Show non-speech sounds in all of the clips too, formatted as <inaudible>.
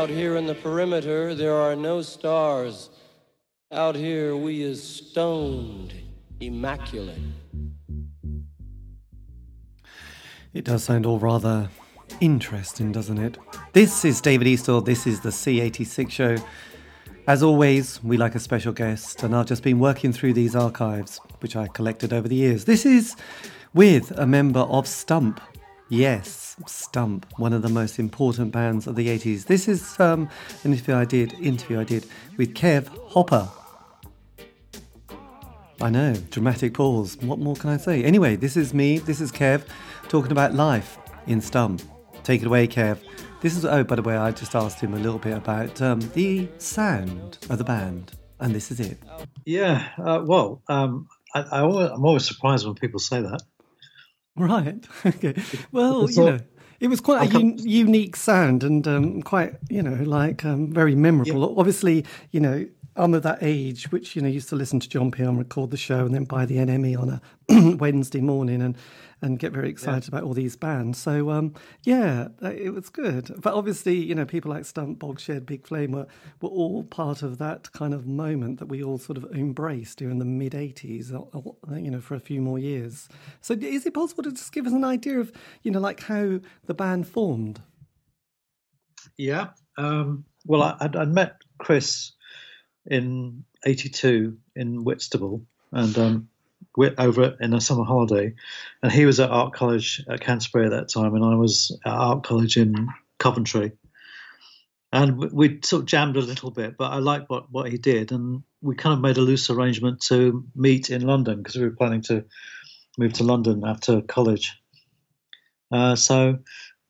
Out here in the perimeter, there are no stars. Out here, we is stoned, immaculate. It does sound all rather interesting, doesn't it? This is David Eastaugh. This is the C86 show. As always, we like a special guest, and I've just been working through these archives, which I collected over the years. This is with a member of Stump. Yes, Stump, one of the most important bands of the 80s. This is um, an interview I did, interview I did with Kev Hopper. I know, dramatic pause. What more can I say? Anyway, this is me, this is Kev, talking about life in Stump. Take it away, Kev. This is, oh, by the way, I just asked him a little bit about um, the sound of the band, and this is it. Yeah, uh, well, um, I, I always, I'm always surprised when people say that. Right. <laughs> okay. Well, you know, it was quite a un- unique sound and um, quite, you know, like um, very memorable. Yeah. Obviously, you know, I'm of that age which, you know, used to listen to John Peel and record the show and then buy the NME on a <clears throat> Wednesday morning. And and get very excited yeah. about all these bands. So um, yeah, it was good. But obviously, you know, people like Stump, Bogshed, Big Flame were were all part of that kind of moment that we all sort of embraced during the mid '80s. Uh, uh, you know, for a few more years. So is it possible to just give us an idea of you know like how the band formed? Yeah. Um, well, I, I'd, I'd met Chris in '82 in Whitstable, and um, over in a summer holiday, and he was at Art College at Canterbury at that time, and I was at Art College in Coventry. And we sort of jammed a little bit, but I liked what, what he did, and we kind of made a loose arrangement to meet in London because we were planning to move to London after college. Uh, so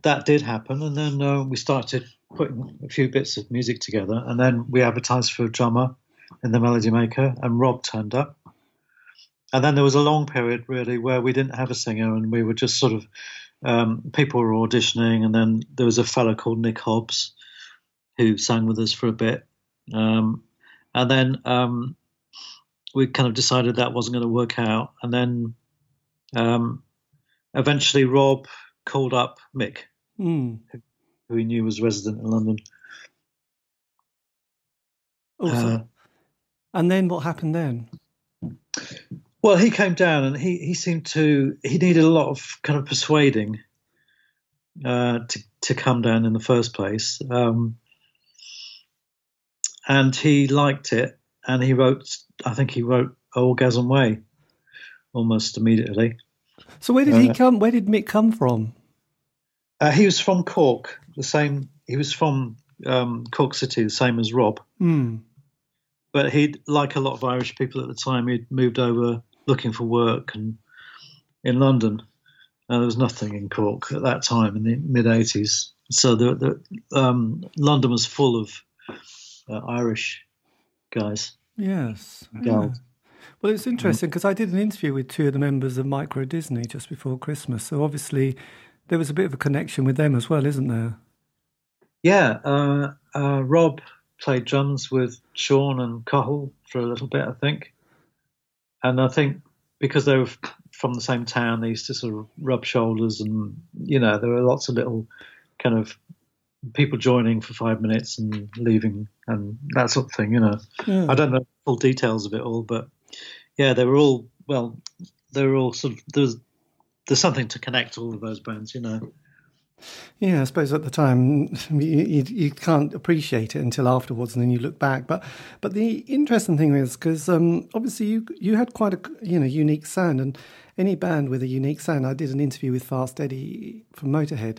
that did happen, and then uh, we started putting a few bits of music together, and then we advertised for a drummer in the Melody Maker, and Rob turned up and then there was a long period really where we didn't have a singer and we were just sort of um, people were auditioning and then there was a fellow called nick hobbs who sang with us for a bit um, and then um, we kind of decided that wasn't going to work out and then um, eventually rob called up mick mm. Who he knew was resident in london uh, and then what happened then well, he came down and he, he seemed to he needed a lot of kind of persuading uh, to to come down in the first place, um, and he liked it. And he wrote, I think he wrote "Orgasm Way" almost immediately. So where did he uh, come? Where did Mick come from? Uh, he was from Cork, the same. He was from um, Cork City, the same as Rob. Mm. But he'd, like a lot of Irish people at the time, he'd moved over looking for work and in London. Uh, there was nothing in Cork at that time in the mid 80s. So the, the um, London was full of uh, Irish guys. Yes. Yeah. Well, it's interesting because I did an interview with two of the members of Micro Disney just before Christmas. So obviously there was a bit of a connection with them as well, isn't there? Yeah. Uh, uh Rob played drums with Sean and Cathal for a little bit, I think and I think because they were from the same town, they used to sort of rub shoulders, and you know there were lots of little kind of people joining for five minutes and leaving and that sort of thing. You know, yeah. I don't know the full details of it all, but yeah, they were all well, they were all sort of there's there's something to connect all of those bands, you know. Yeah, I suppose at the time <laughs> you, you, you, can't appreciate it until afterwards, and then you look back. But but the interesting thing is because um, obviously you you had quite a you know unique sound, and any band with a unique sound. I did an interview with Fast Eddie from Motorhead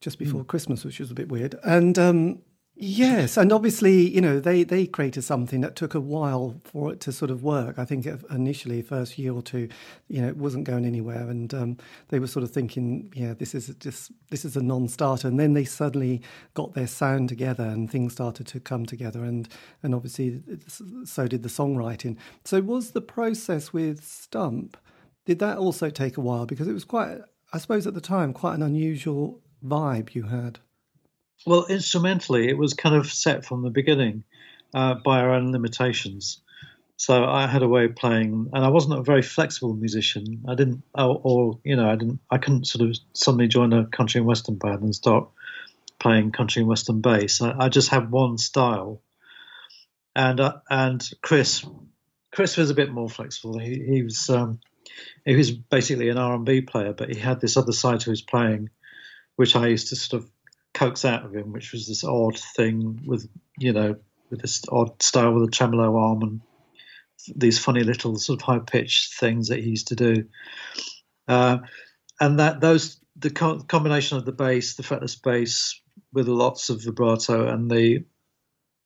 just before mm. Christmas, which was a bit weird, and um, Yes, and obviously, you know, they they created something that took a while for it to sort of work. I think initially, first year or two, you know, it wasn't going anywhere, and um, they were sort of thinking, yeah, this is just this is a non-starter. And then they suddenly got their sound together, and things started to come together, and and obviously, so did the songwriting. So, was the process with Stump? Did that also take a while because it was quite, I suppose, at the time, quite an unusual vibe you had. Well, instrumentally, it was kind of set from the beginning uh, by our own limitations. So I had a way of playing, and I wasn't a very flexible musician. I didn't, or, or, you know, I didn't, I couldn't sort of suddenly join a country and western band and start playing country and western bass. I, I just had one style, and uh, and Chris Chris was a bit more flexible. He, he was um, he was basically an R and B player, but he had this other side to his playing, which I used to sort of coax out of him, which was this odd thing with you know with this odd style with a tremolo arm and these funny little sort of high pitched things that he used to do. Uh, and that those the co- combination of the bass, the fretless bass with lots of vibrato, and the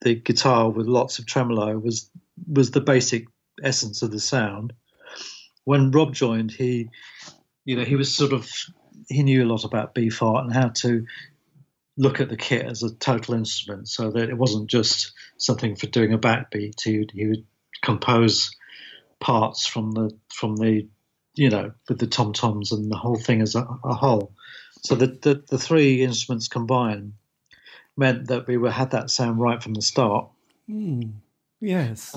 the guitar with lots of tremolo was was the basic essence of the sound. When Rob joined, he, you know, he was sort of he knew a lot about Beefheart and how to look at the kit as a total instrument, so that it wasn't just something for doing a backbeat. He would, he would compose parts from the from the you know, with the tom toms and the whole thing as a, a whole. So the, the, the three instruments combined meant that we were had that sound right from the start. Mm, yes.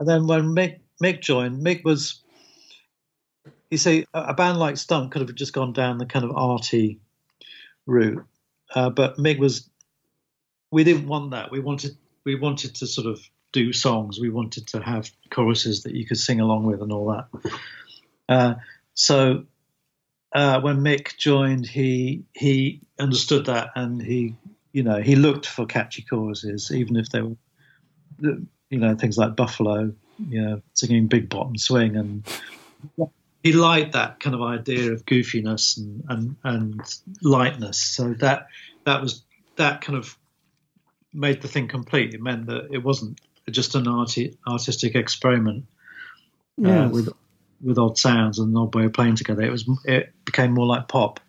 And then when Mick Mick joined, Mick was you see a band like Stump could have just gone down the kind of arty route, uh, but Mick was we didn't want that. We wanted we wanted to sort of do songs. We wanted to have choruses that you could sing along with and all that. Uh, so uh, when Mick joined, he he understood that, and he you know he looked for catchy choruses, even if they were you know things like Buffalo, you know, singing Big Bottom Swing, and he liked that kind of idea of goofiness and and, and lightness. So that that was that kind of made the thing complete. It meant that it wasn't just an arti- artistic experiment uh, yes. with with odd sounds and an odd way of playing together. It was it became more like pop.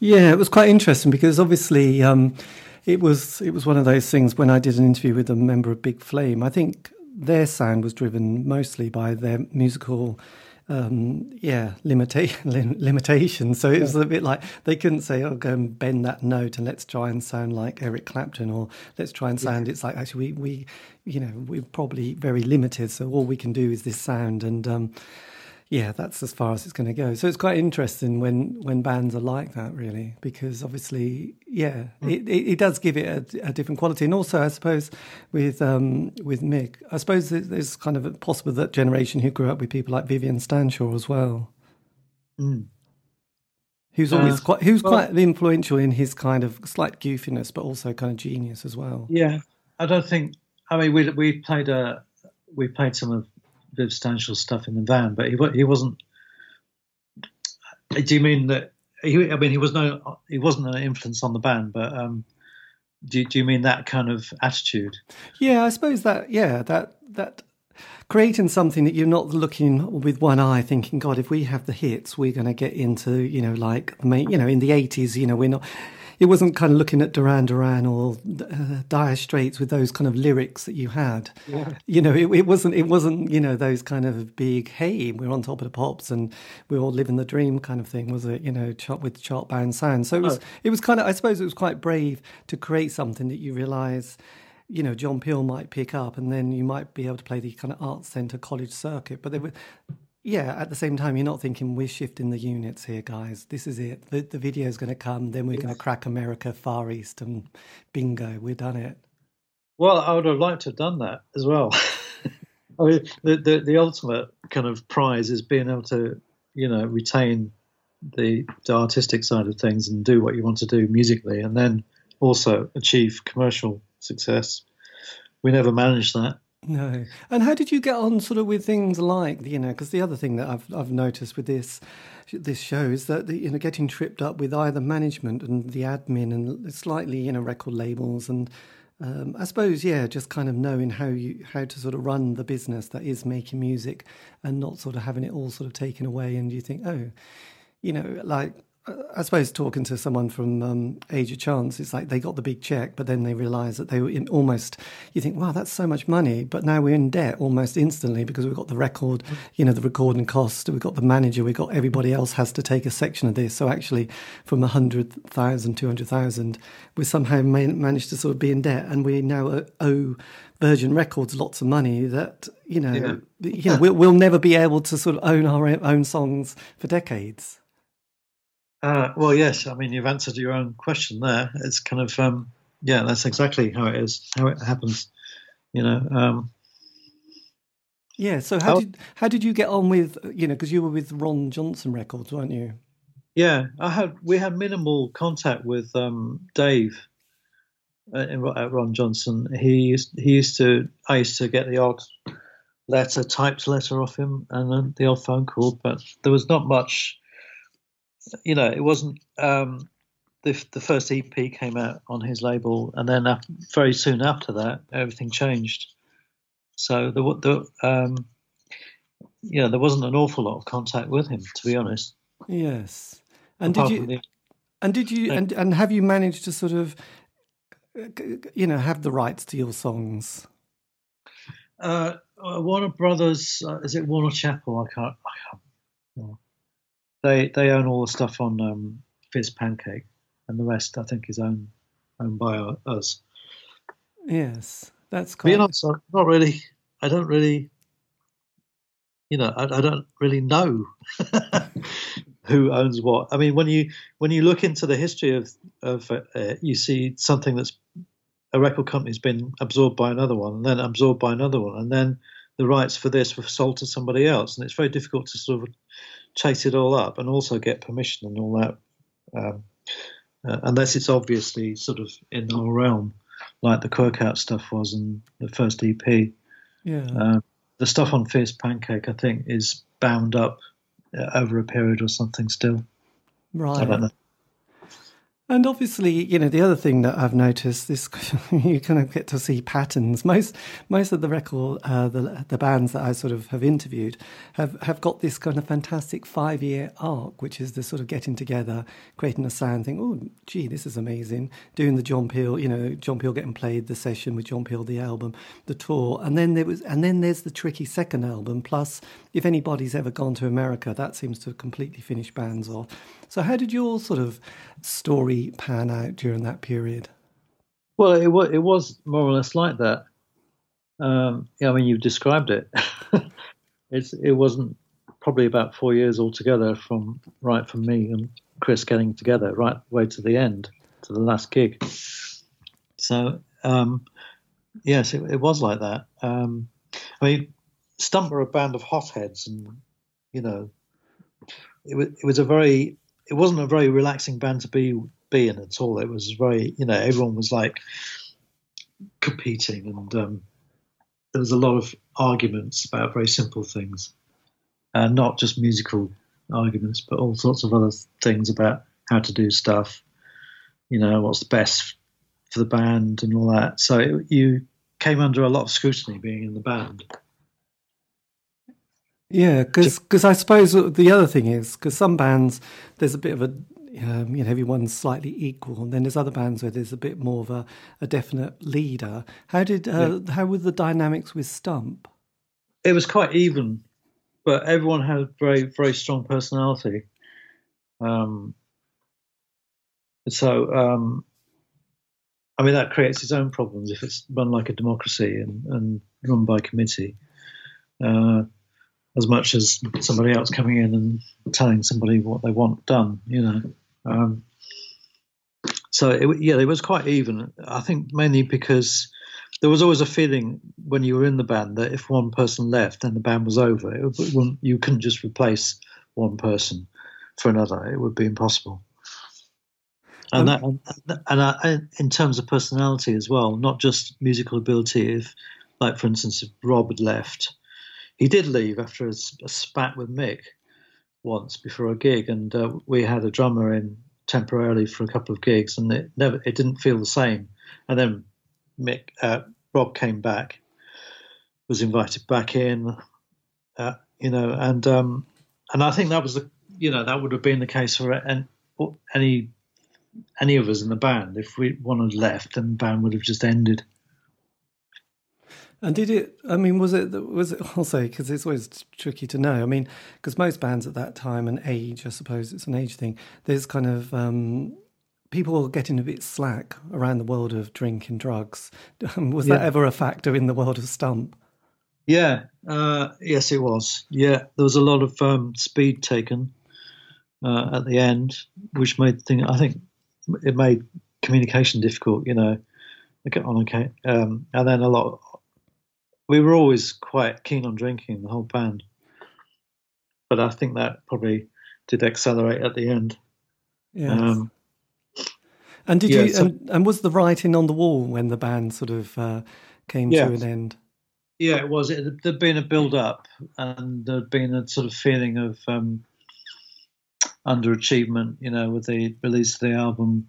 Yeah, it was quite interesting because obviously um, it was it was one of those things. When I did an interview with a member of Big Flame, I think their sound was driven mostly by their musical um, yeah, limita- <laughs> lim- limitations. So it was a bit like they couldn't say, "Oh, go and bend that note and let's try and sound like Eric Clapton," or "Let's try and sound." Yeah. It's like actually we, we, you know, we're probably very limited. So all we can do is this sound, and um, yeah, that's as far as it's going to go. So it's quite interesting when when bands are like that, really, because obviously, yeah, mm. it, it, it, does give it a, a, different quality. And also, I suppose with um, with Mick, I suppose there's kind of a possible that generation who grew up with people like Vivian Stanshall as well. Mm. Who's always uh, quite who's well, quite influential in his kind of slight goofiness, but also kind of genius as well. Yeah, I don't think. I mean, we we played a we played some of Viv Stanshall stuff in the van, but he he wasn't. Do you mean that? He, I mean, he was no, he wasn't an influence on the band, but um, do, do you mean that kind of attitude? Yeah, I suppose that. Yeah, that that creating something that you're not looking with one eye thinking god if we have the hits we're going to get into you know like you know in the 80s you know we're not it wasn't kind of looking at Duran Duran or uh, Dire Straits with those kind of lyrics that you had. Yeah. You know, it, it, wasn't it wasn't you know those kind of big hey we're on top of the pops and we're all living the dream kind of thing. Was it you know chart with chart bound sound? So it was oh. it was kind of I suppose it was quite brave to create something that you realise you know, John Peel might pick up, and then you might be able to play the kind of art centre college circuit. But they were, yeah, at the same time, you're not thinking we're shifting the units here, guys. This is it. The, the video is going to come, then we're yes. going to crack America, Far East, and bingo, we've done it. Well, I would have liked to have done that as well. <laughs> I mean, the, the, the ultimate kind of prize is being able to, you know, retain the, the artistic side of things and do what you want to do musically, and then also achieve commercial success. We never managed that. No. And how did you get on sort of with things like, you know, because the other thing that I've I've noticed with this this show is that the, you know getting tripped up with either management and the admin and slightly you know record labels and um, I suppose yeah just kind of knowing how you how to sort of run the business that is making music and not sort of having it all sort of taken away and you think oh you know like I suppose talking to someone from um, Age of Chance, it's like they got the big check, but then they realise that they were in almost. You think, wow, that's so much money, but now we're in debt almost instantly because we've got the record, you know, the recording cost, we've got the manager, we've got everybody else has to take a section of this. So actually, from a hundred thousand, two hundred thousand, we somehow managed to sort of be in debt, and we now owe Virgin Records lots of money that you know, yeah. you know, we'll, we'll never be able to sort of own our own songs for decades. Uh, well, yes. I mean, you've answered your own question there. It's kind of um, yeah, that's exactly how it is, how it happens. You know. Um, yeah. So how, how did how did you get on with you know because you were with Ron Johnson Records, weren't you? Yeah, I had. We had minimal contact with um, Dave at Ron Johnson. He used, he used to. I used to get the odd letter, typed letter off him, and then the odd phone call, but there was not much. You know, it wasn't. Um, the the first EP came out on his label, and then after, very soon after that, everything changed. So the the um, yeah, there wasn't an awful lot of contact with him, to be honest. Yes, and did you? The, and did you? And and have you managed to sort of, you know, have the rights to your songs? Uh, Warner Brothers, uh, is it Warner Chappell? I can't. I can't They they own all the stuff on um, Fierce Pancake, and the rest I think is owned owned by us. Yes, that's quite. Being honest, not really. I don't really. You know, I, I don't really know <laughs> who owns what. I mean, when you when you look into the history of of uh, you see something that's a record company's been absorbed by another one, and then absorbed by another one, and then the rights for this were sold to somebody else, and it's very difficult to sort of chase it all up and also get permission and all that, um, uh, unless it's obviously sort of in our realm, like the Quirkout stuff was in the first EP. Yeah. Uh, the stuff on Fierce Pancake, I think, is bound up uh, over a period or something still. Right. And obviously, you know, the other thing that I've noticed is <laughs> you kind of get to see patterns. Most most of the record, uh, the the bands that I sort of have interviewed have have got this kind of fantastic five year arc, which is the sort of getting together, creating a sound, think, oh, gee, this is amazing. Doing the John Peel, you know, John Peel getting played, the session with John Peel, the album, the tour, and then there was, and then there's the tricky second album. Plus, if anybody's ever gone to America, that seems to have completely finish bands off. So, how did your sort of story pan out during that period? Well, it was it was more or less like that. Um, yeah, I mean, you've described it. <laughs> it's it wasn't probably about four years altogether from right from me and Chris getting together right way to the end to the last gig. So um, yes, it, it, was like that. Um, I mean, Stump were a band of hotheads, and you know, it was it was a very it wasn't a very relaxing band to be be in at all. It was very, you know, everyone was like competing, and um, there was a lot of arguments about very simple things, and uh, not just musical arguments, but all sorts of other things about how to do stuff. You know, what's the best for the band and all that. So it, you came under a lot of scrutiny being in the band. Yeah, because I suppose the other thing is because some bands there's a bit of a um, you know everyone's slightly equal, and then there's other bands where there's a bit more of a, a definite leader. How did uh, yeah. how were the dynamics with Stump? It was quite even, but everyone had very very strong personality. Um, so um, I mean that creates its own problems if it's run like a democracy and, and run by committee. Uh, as much as somebody else coming in and telling somebody what they want done, you know. Um, so it, yeah, it was quite even. I think mainly because there was always a feeling when you were in the band that if one person left, then the band was over. It, you couldn't just replace one person for another; it would be impossible. And um, that, and I, in terms of personality as well, not just musical ability. If, like for instance, if Rob had left, he did leave after a, a spat with Mick once before a gig, and uh, we had a drummer in temporarily for a couple of gigs, and it never it didn't feel the same. And then Mick uh, Rob came back, was invited back in, uh, you know, and um, and I think that was the you know that would have been the case for any any of us in the band if we one had left, then the band would have just ended. And did it? I mean, was it? Was it? <laughs> I'll because it's always tricky to know. I mean, because most bands at that time and age, I suppose it's an age thing. There's kind of um, people getting a bit slack around the world of drink and drugs. <laughs> was yeah. that ever a factor in the world of Stump? Yeah, uh, yes, it was. Yeah, there was a lot of um, speed taken. uh, at the end, which made thing. I think it made communication difficult. You know, on okay, um, and then a lot. We were always quite keen on drinking the whole band, but I think that probably did accelerate at the end. Yeah. Um, and did yeah, you? So, and, and, was the writing on the wall when the band sort of uh, came yeah. to an end? Yeah, it was. It, there'd been a build up, and there'd been a sort of feeling of um, underachievement. You know, with the release of the album,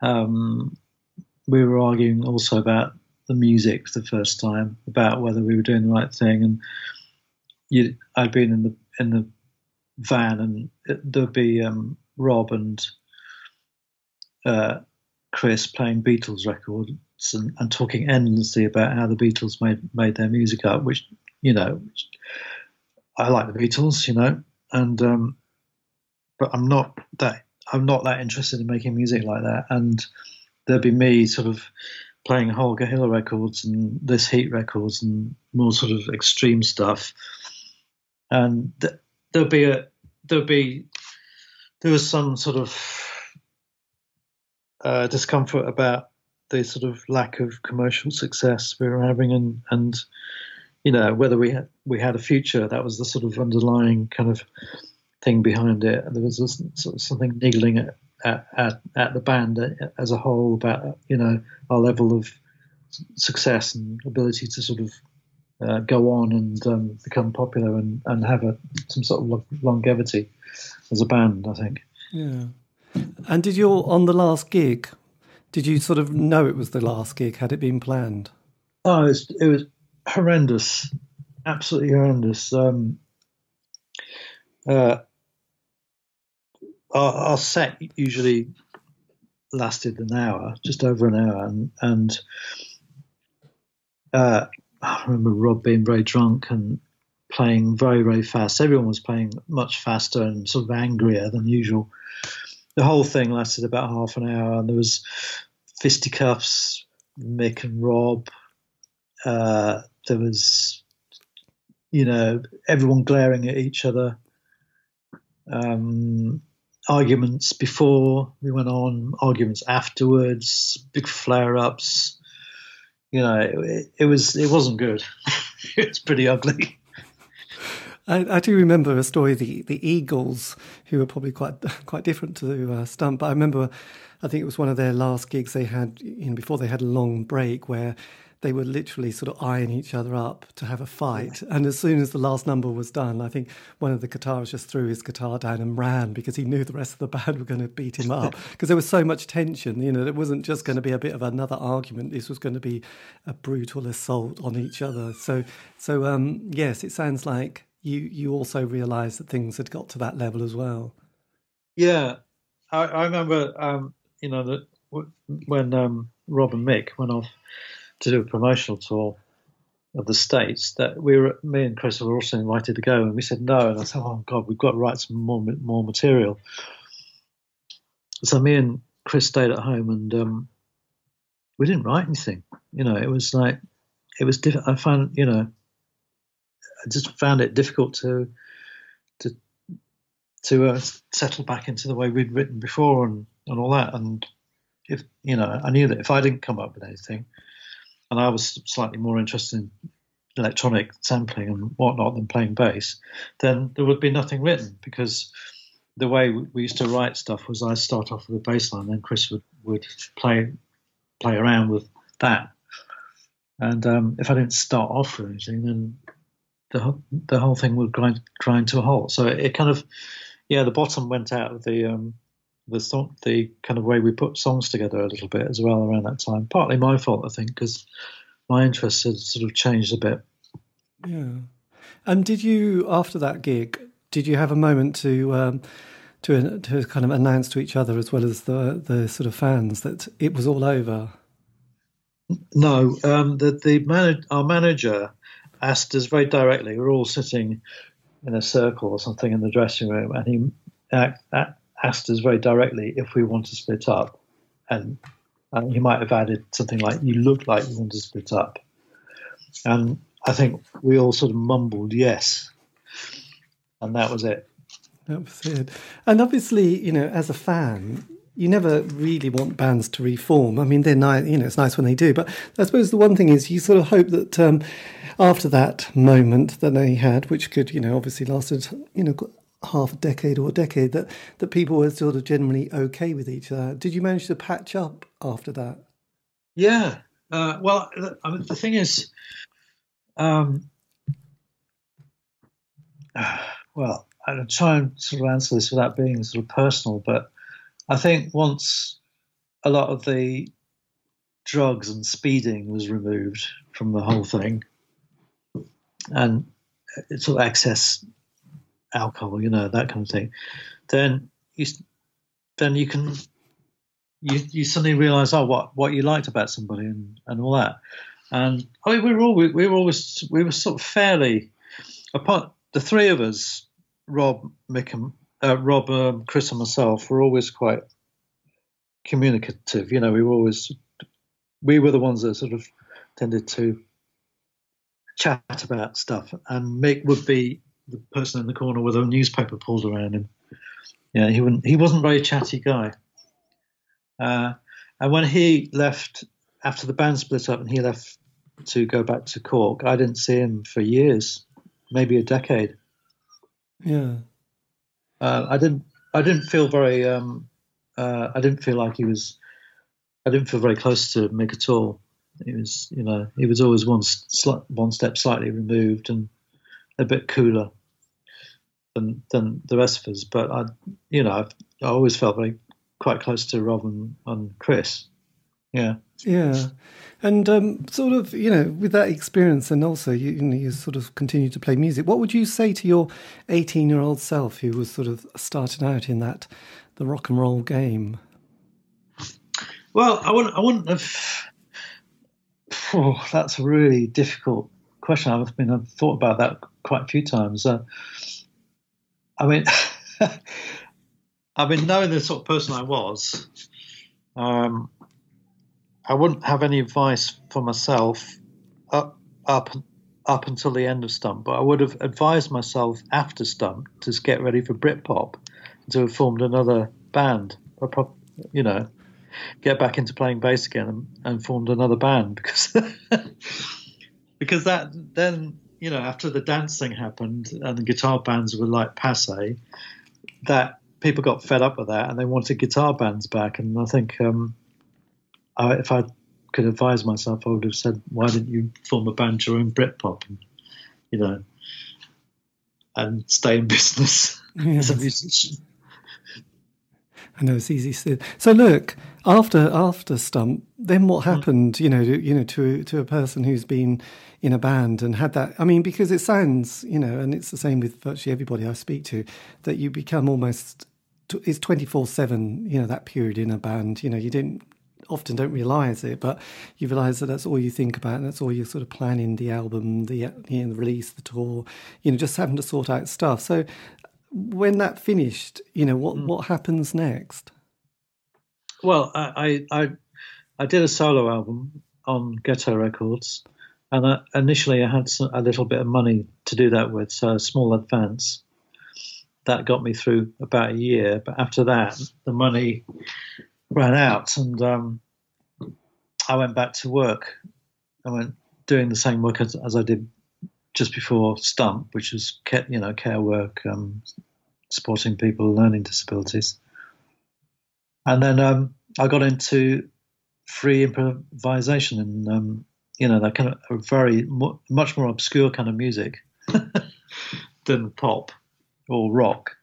um, we were arguing also about the music for the first time, about whether we were doing the right thing. And you, I'd been in the in the van, and it, there'd be um, Rob and uh, Chris playing Beatles records and, and, talking endlessly about how the Beatles made made their music up, which you know, which, I like the Beatles, you know, and um, but I'm not that I'm not that interested in making music like that. And there'd be me sort of playing Holger Hiller records and this Heat records and more sort of extreme stuff. And th- there'll be a there'll be there was some sort of uh, discomfort about the sort of lack of commercial success we were having, and and you know whether we had we had a future. That was the sort of underlying kind of thing behind it. and There was this, sort of something niggling at, at, at, at the band as a whole about you know our level of success and ability to sort of uh, go on and um, become popular and, and have a, some sort of longevity as a band, I think. Yeah. And did you on the last gig? Did you sort of know it was the last gig? Had it been planned? Oh, it was, it was horrendous, absolutely horrendous. Um, uh, our, our, set usually lasted an hour, just over an hour, and, and uh, I remember Rob being very drunk and playing very, very fast. Everyone was playing much faster and sort of angrier than usual the whole thing lasted about half an hour, and there was fisticuffs, Mick and Rob. Uh, there was, you know, everyone glaring at each other. Um, arguments before we went on, arguments afterwards, big flare-ups. You know, it, it was it wasn't good. <laughs> it was pretty ugly. I, I, do remember a story the the Eagles, who were probably quite quite different to uh, Stump. But I remember, I think it was one of their last gigs they had, you know, before they had a long break, where they were literally sort of eyeing each other up to have a fight. And as soon as the last number was done, I think one of the guitarists just threw his guitar down and ran because he knew the rest of the band were going to beat him up <laughs> because there was so much tension. You know, it wasn't just going to be a bit of another argument. This was going to be a brutal assault on each other. So, so um, yes, it sounds like you you also realised that things had got to that level as well. Yeah, I, I remember, um, you know, that when um, Rob and Mick went off to do a promotional tour of the states, that we were, me and Chris were also invited to go, and we said no, and I said, oh God, we've got to write some more more material. So me and Chris stayed at home, and um, we didn't write anything. You know, it was like it was different. I found, you know, I just found it difficult to to to uh, settle back into the way we'd written before and, and all that. And if you know, I knew that if I didn't come up with anything, and I was slightly more interested in electronic sampling and whatnot than playing bass, then there would be nothing written because the way we used to write stuff was I start off with a bass line, then Chris would, would play play around with that. And um, if I didn't start off with anything, then the the whole thing would grind grind to a halt. So it, it kind of, yeah, the bottom went out of the um, the song, the kind of way we put songs together a little bit as well around that time. Partly my fault, I think, because my interests had sort of changed a bit. Yeah. And did you after that gig? Did you have a moment to? Um, to, to kind of announce to each other as well as the the sort of fans that it was all over. No, um, the the man, our manager asked us very directly. We were all sitting in a circle or something in the dressing room, and he asked us very directly if we want to split up. And, and he might have added something like, "You look like you want to split up." And I think we all sort of mumbled yes, and that was it. That was it. And obviously, you know, as a fan, you never really want bands to reform. I mean, they're nice, you know, it's nice when they do. But I suppose the one thing is you sort of hope that um, after that moment that they had, which could, you know, obviously lasted, you know, half a decade or a decade, that, that people were sort of generally okay with each other. Did you manage to patch up after that? Yeah. Uh, well, I mean, the thing is, um, <sighs> well, I'll try and sort of answer this without being sort of personal, but I think once a lot of the drugs and speeding was removed from the whole thing, and sort of excess alcohol, you know, that kind of thing, then you then you can you you suddenly realise oh what what you liked about somebody and, and all that, and I mean we were always we were always we were sort of fairly apart the three of us Rob, Mick, and uh, Rob, um, Chris, and myself were always quite communicative. You know, we were always we were the ones that sort of tended to chat about stuff, and Mick would be the person in the corner with a newspaper pulled around him. Yeah, he wouldn't. He wasn't a very chatty guy. Uh, and when he left after the band split up, and he left to go back to Cork, I didn't see him for years, maybe a decade. Yeah. Uh, I didn't. I didn't feel very. Um, uh, I didn't feel like he was. I didn't feel very close to Mick at all. He was, you know, he was always one sl- one step slightly removed and a bit cooler than than the rest of us. But I, you know, I've, I always felt very quite close to Rob and, and Chris. Yeah. Yeah. And um, sort of, you know, with that experience, and also you, you, know, you sort of continue to play music. What would you say to your eighteen-year-old self who was sort of starting out in that the rock and roll game? Well, I wouldn't. I wouldn't have. Oh, that's a really difficult question. I've been I've thought about that quite a few times. Uh, I mean, <laughs> I mean, knowing the sort of person I was, um, I wouldn't have any advice for myself up up up until the end of Stump, but I would have advised myself after Stump to get ready for Britpop, to have formed another band, a prop, you know, get back into playing bass again and, and formed another band <laughs> because because that then you know after the dancing happened and the guitar bands were like passe, that people got fed up with that and they wanted guitar bands back, and I think. Um, I, if I could advise myself, I would have said, "Why didn't you form a band your own Britpop?" And you know, and stay in business as a <laughs> musician. I know it's easy to. So look, after after Stump, then what hmm. happened? Mm. You know, to, you know, to to a person who's been in a band and had that. I mean, because it sounds, you know, and it's the same with virtually everybody I speak to, that you become almost. It's twenty four seven. You know that period in a band. You know, you didn't often don't realize it, but you realize that that's all you think about, and that's all you're sort of planning the album, the, you know, the release, the tour, you know, just having to sort out stuff. So when that finished, you know, what mm. what happens next? Well, I, I I did a solo album on Ghetto Records, and I, initially I had a little bit of money to do that with, so a small advance. That got me through about a year, but after that, the money ran out, and um, I went back to work. I went doing the same work as, as I did just before Stump, which was care, you know care work, um, supporting people with learning disabilities. And then um, I got into free improvisation and um, you know that kind of a very much more obscure kind of music <laughs> than pop or rock,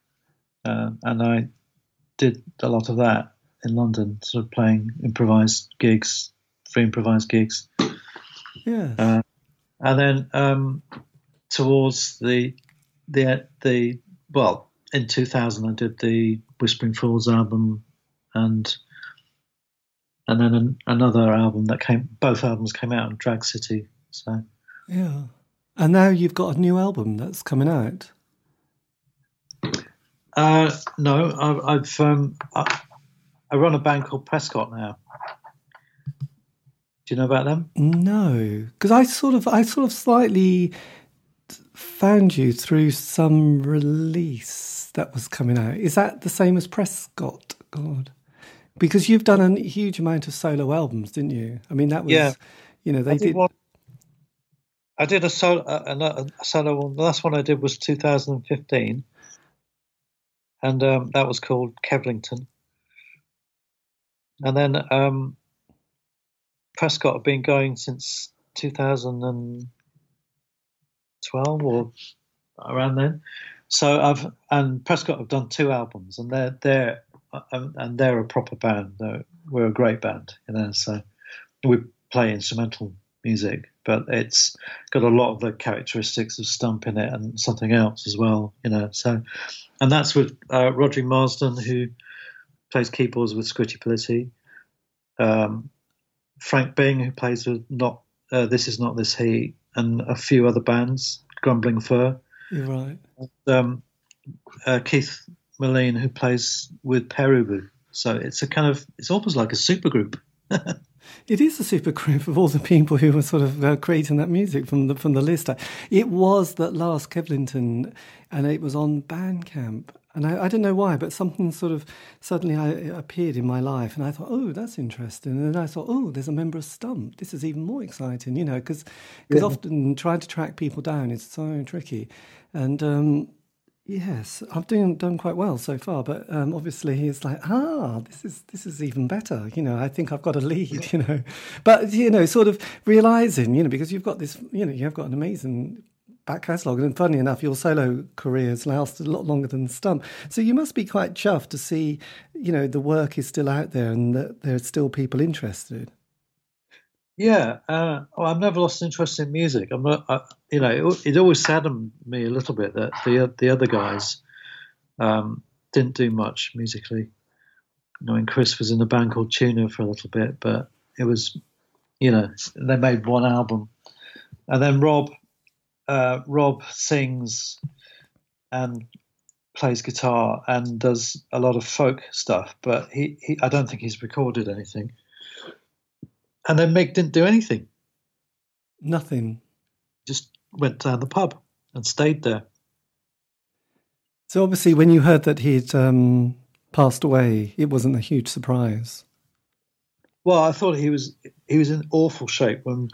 uh, and I did a lot of that in London, sort of playing improvised gigs, free improvised gigs. Yeah. Uh, and then um, towards the the the well, in 2000, I did the Whispering Falls album, and and then an, another album that came. Both albums came out in Drag City. So yeah, and now you've got a new album that's coming out. Uh, no, I, have um, I, I run a band called Prescott now. Do you know about them? No, because I sort of, I sort of slightly found you through some release that was coming out. Is that the same as Prescott? God, because you've done a huge amount of solo albums, didn't you? I mean, that was yeah. You know, they I did. did one, I did a solo, a, a solo one. The last one I did was 2015, and um, that was called Kevlington. And then um, Prescott have been going since 2012 or around then. So I've and Prescott have done two albums, and they're they're um, and they're a proper band. They're, we're a great band, you know. So we play instrumental music, but it's got a lot of the characteristics of Stump in it and something else as well, you know. So, and that's with uh, Marsden, who plays keyboards with Scritti Politti. Um, Frank Byng, who plays with not uh, This Is Not This Heat, and a few other bands, Grumbling Fur. You're right. And, um, uh, Keith Moline, who plays with Pere Ubu. So it's a kind of, it's almost like a supergroup. <laughs> it is a super group of all the people who were sort of uh, creating that music from the from the list. It was that last Kevlington, and it was on Bandcamp, and I, I, don't know why, but something sort of suddenly I, appeared in my life, and I thought, oh, that's interesting. And then I thought, oh, there's a member of Stump. This is even more exciting, you know, because yeah. often trying to track people down is so tricky. And um, yes, I've done done quite well so far, but um, obviously he's like, ah, this is this is even better. You know, I think I've got a lead. <laughs> You know, but you know, sort of realizing, you know, because you've got this, you know, you've got an amazing back catalogue. And funny enough, your solo career has lasted a lot longer than Stump. So you must be quite chuffed to see, you know, the work is still out there and that there's still people interested. Yeah, uh, well, I've never lost interest in music. I'm not, I, you know, it, it, always saddened me a little bit that the the other guys um, didn't do much musically. You know, Chris was in a band called Tuna for a little bit, but it was, you know, they made one album, and then Rob uh, Rob sings and plays guitar and does a lot of folk stuff, but he, he I don't think he's recorded anything. And then Mick didn't do anything. Nothing. Just went down the pub and stayed there. So obviously, when you heard that he'd um, passed away, it wasn't a huge surprise. Well, I thought he was he was in awful shape when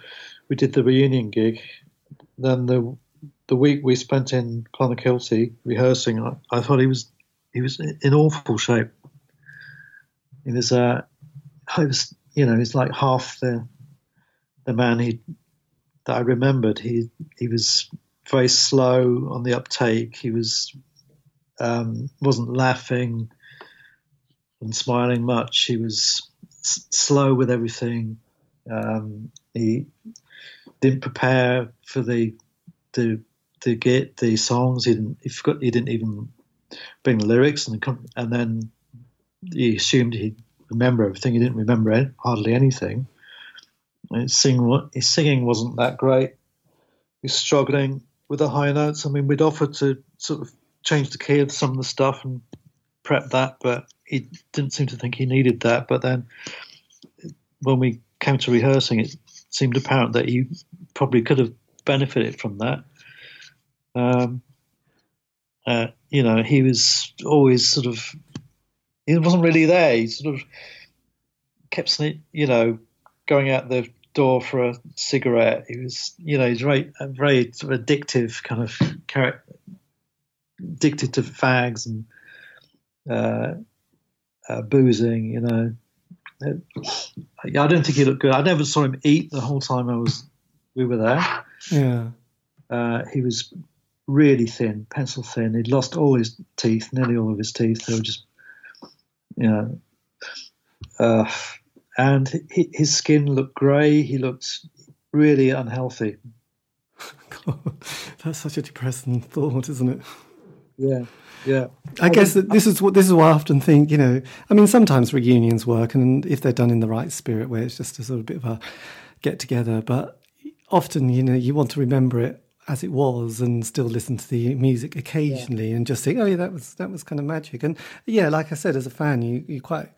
we did the reunion gig, then the the week we spent in Clonakilty rehearsing, I, I, thought he was he was in awful shape. He was uh, I was you know he's like half the the man he that I remembered. He he was very slow on the uptake. He was um, wasn't laughing and smiling much. He was s- slow with everything. Um, he didn't prepare for the the to get the songs. He didn't. He forgot. He didn't even bring the lyrics, and and then he assumed he'd remember everything. He didn't remember hardly anything. His singing, his singing wasn't that great. He's struggling with the high notes. I mean, we'd offered to sort of change the key of some of the stuff and prep that, but he didn't seem to think he needed that. But then when we came to rehearsing, it seemed apparent that he probably could have benefited from that. Um, uh, you know, he was always sort of, he wasn't really there. He sort of kept, you know, going out the door for a cigarette. He was, you know, he's very, very sort of addictive kind of character, addicted to fags and uh, uh, boozing, you know. I don't think he looked good. I never saw him eat the whole time I was we were there. Yeah. Uh, he was really thin, pencil thin. He'd lost all his teeth, nearly all of his teeth. They were just, you know, uh, and he, his skin looked grey. He looked really unhealthy. <laughs> God, that's such a depressing thought, isn't it? Yeah, yeah. I guess that this is what this is what I often think. You know, I mean, sometimes reunions work, and if they're done in the right spirit, where it's just a sort of bit of a get together. But often, you know, you want to remember it as it was and still listen to the music occasionally yeah. and just think, oh yeah, that was that was kind of magic. And yeah, like I said, as a fan, you you quite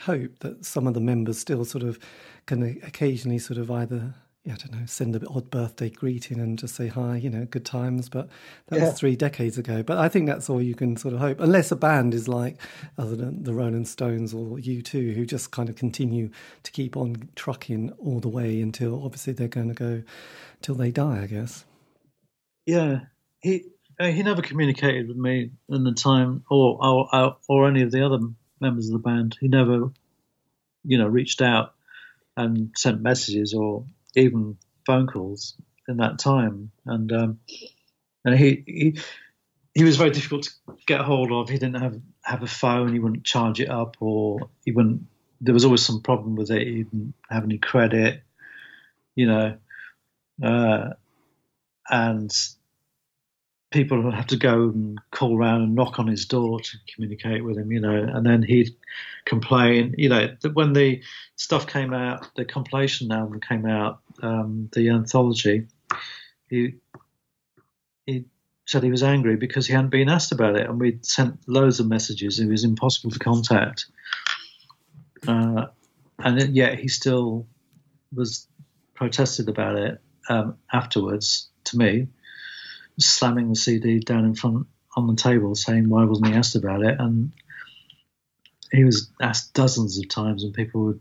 hope that some of the members still sort of can occasionally sort of either I don't know, send an odd birthday greeting and just say hi, you know, good times. But that yeah. was three decades ago. But I think that's all you can sort of hope, unless a band is like, other than the Rolling Stones or U2, who just kind of continue to keep on trucking all the way until obviously they're going to go till they die, I guess. Yeah, he uh, he never communicated with me in the time, or, or or any of the other members of the band. He never, you know, reached out and sent messages or even phone calls in that time, and um, and he, he he was very difficult to get hold of. He didn't have have a phone. He wouldn't charge it up, or he wouldn't. There was always some problem with it. He didn't have any credit, you know, uh, and people would have to go and call around and knock on his door to communicate with him, you know, and then he'd complain, you know, that when the stuff came out, the compilation album came out, um, the anthology, he he said he was angry because he hadn't been asked about it, and we'd sent loads of messages. It was impossible to contact, uh, and yet he still was protested about it um, afterwards to me slamming the CD down in front on the table, saying why wasn't he asked about it? And he was asked dozens of times, and people would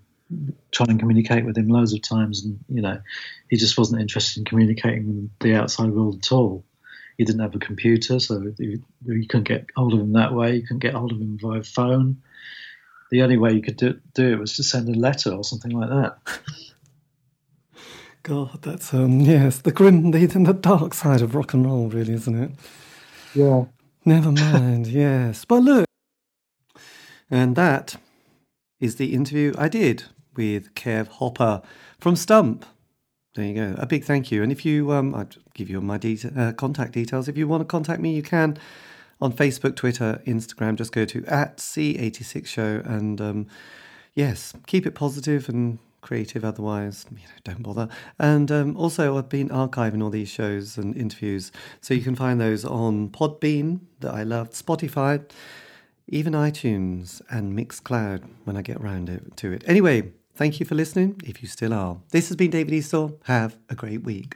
try and communicate with him loads of times, and you know, he just wasn't interested in communicating with the outside world at all. He didn't have a computer, so you, couldn't get hold of him that way. You couldn't get hold of him via phone. The only way you could do, do it was to send a letter or something like that. God, that's um yes, the grim, the, the dark side of rock and roll, really, isn't it? Yeah. Never mind. <laughs> yes, but look, and that is the interview I did with Kev Hopper from Stump. There you go. A big thank you. And if you, um, I'd give you my de- uh, contact details. If you want to contact me, you can on Facebook, Twitter, Instagram. Just go to at C86 Show and um, yes, keep it positive and creative otherwise you know, don't bother. And um, also i've been archiving all these shows and interviews. So you can find those on podbean that i loved spotify even itunes and mixcloud when i get around it, to it. Anyway thank you for listening if you still are. This has been david eastaugh have a great week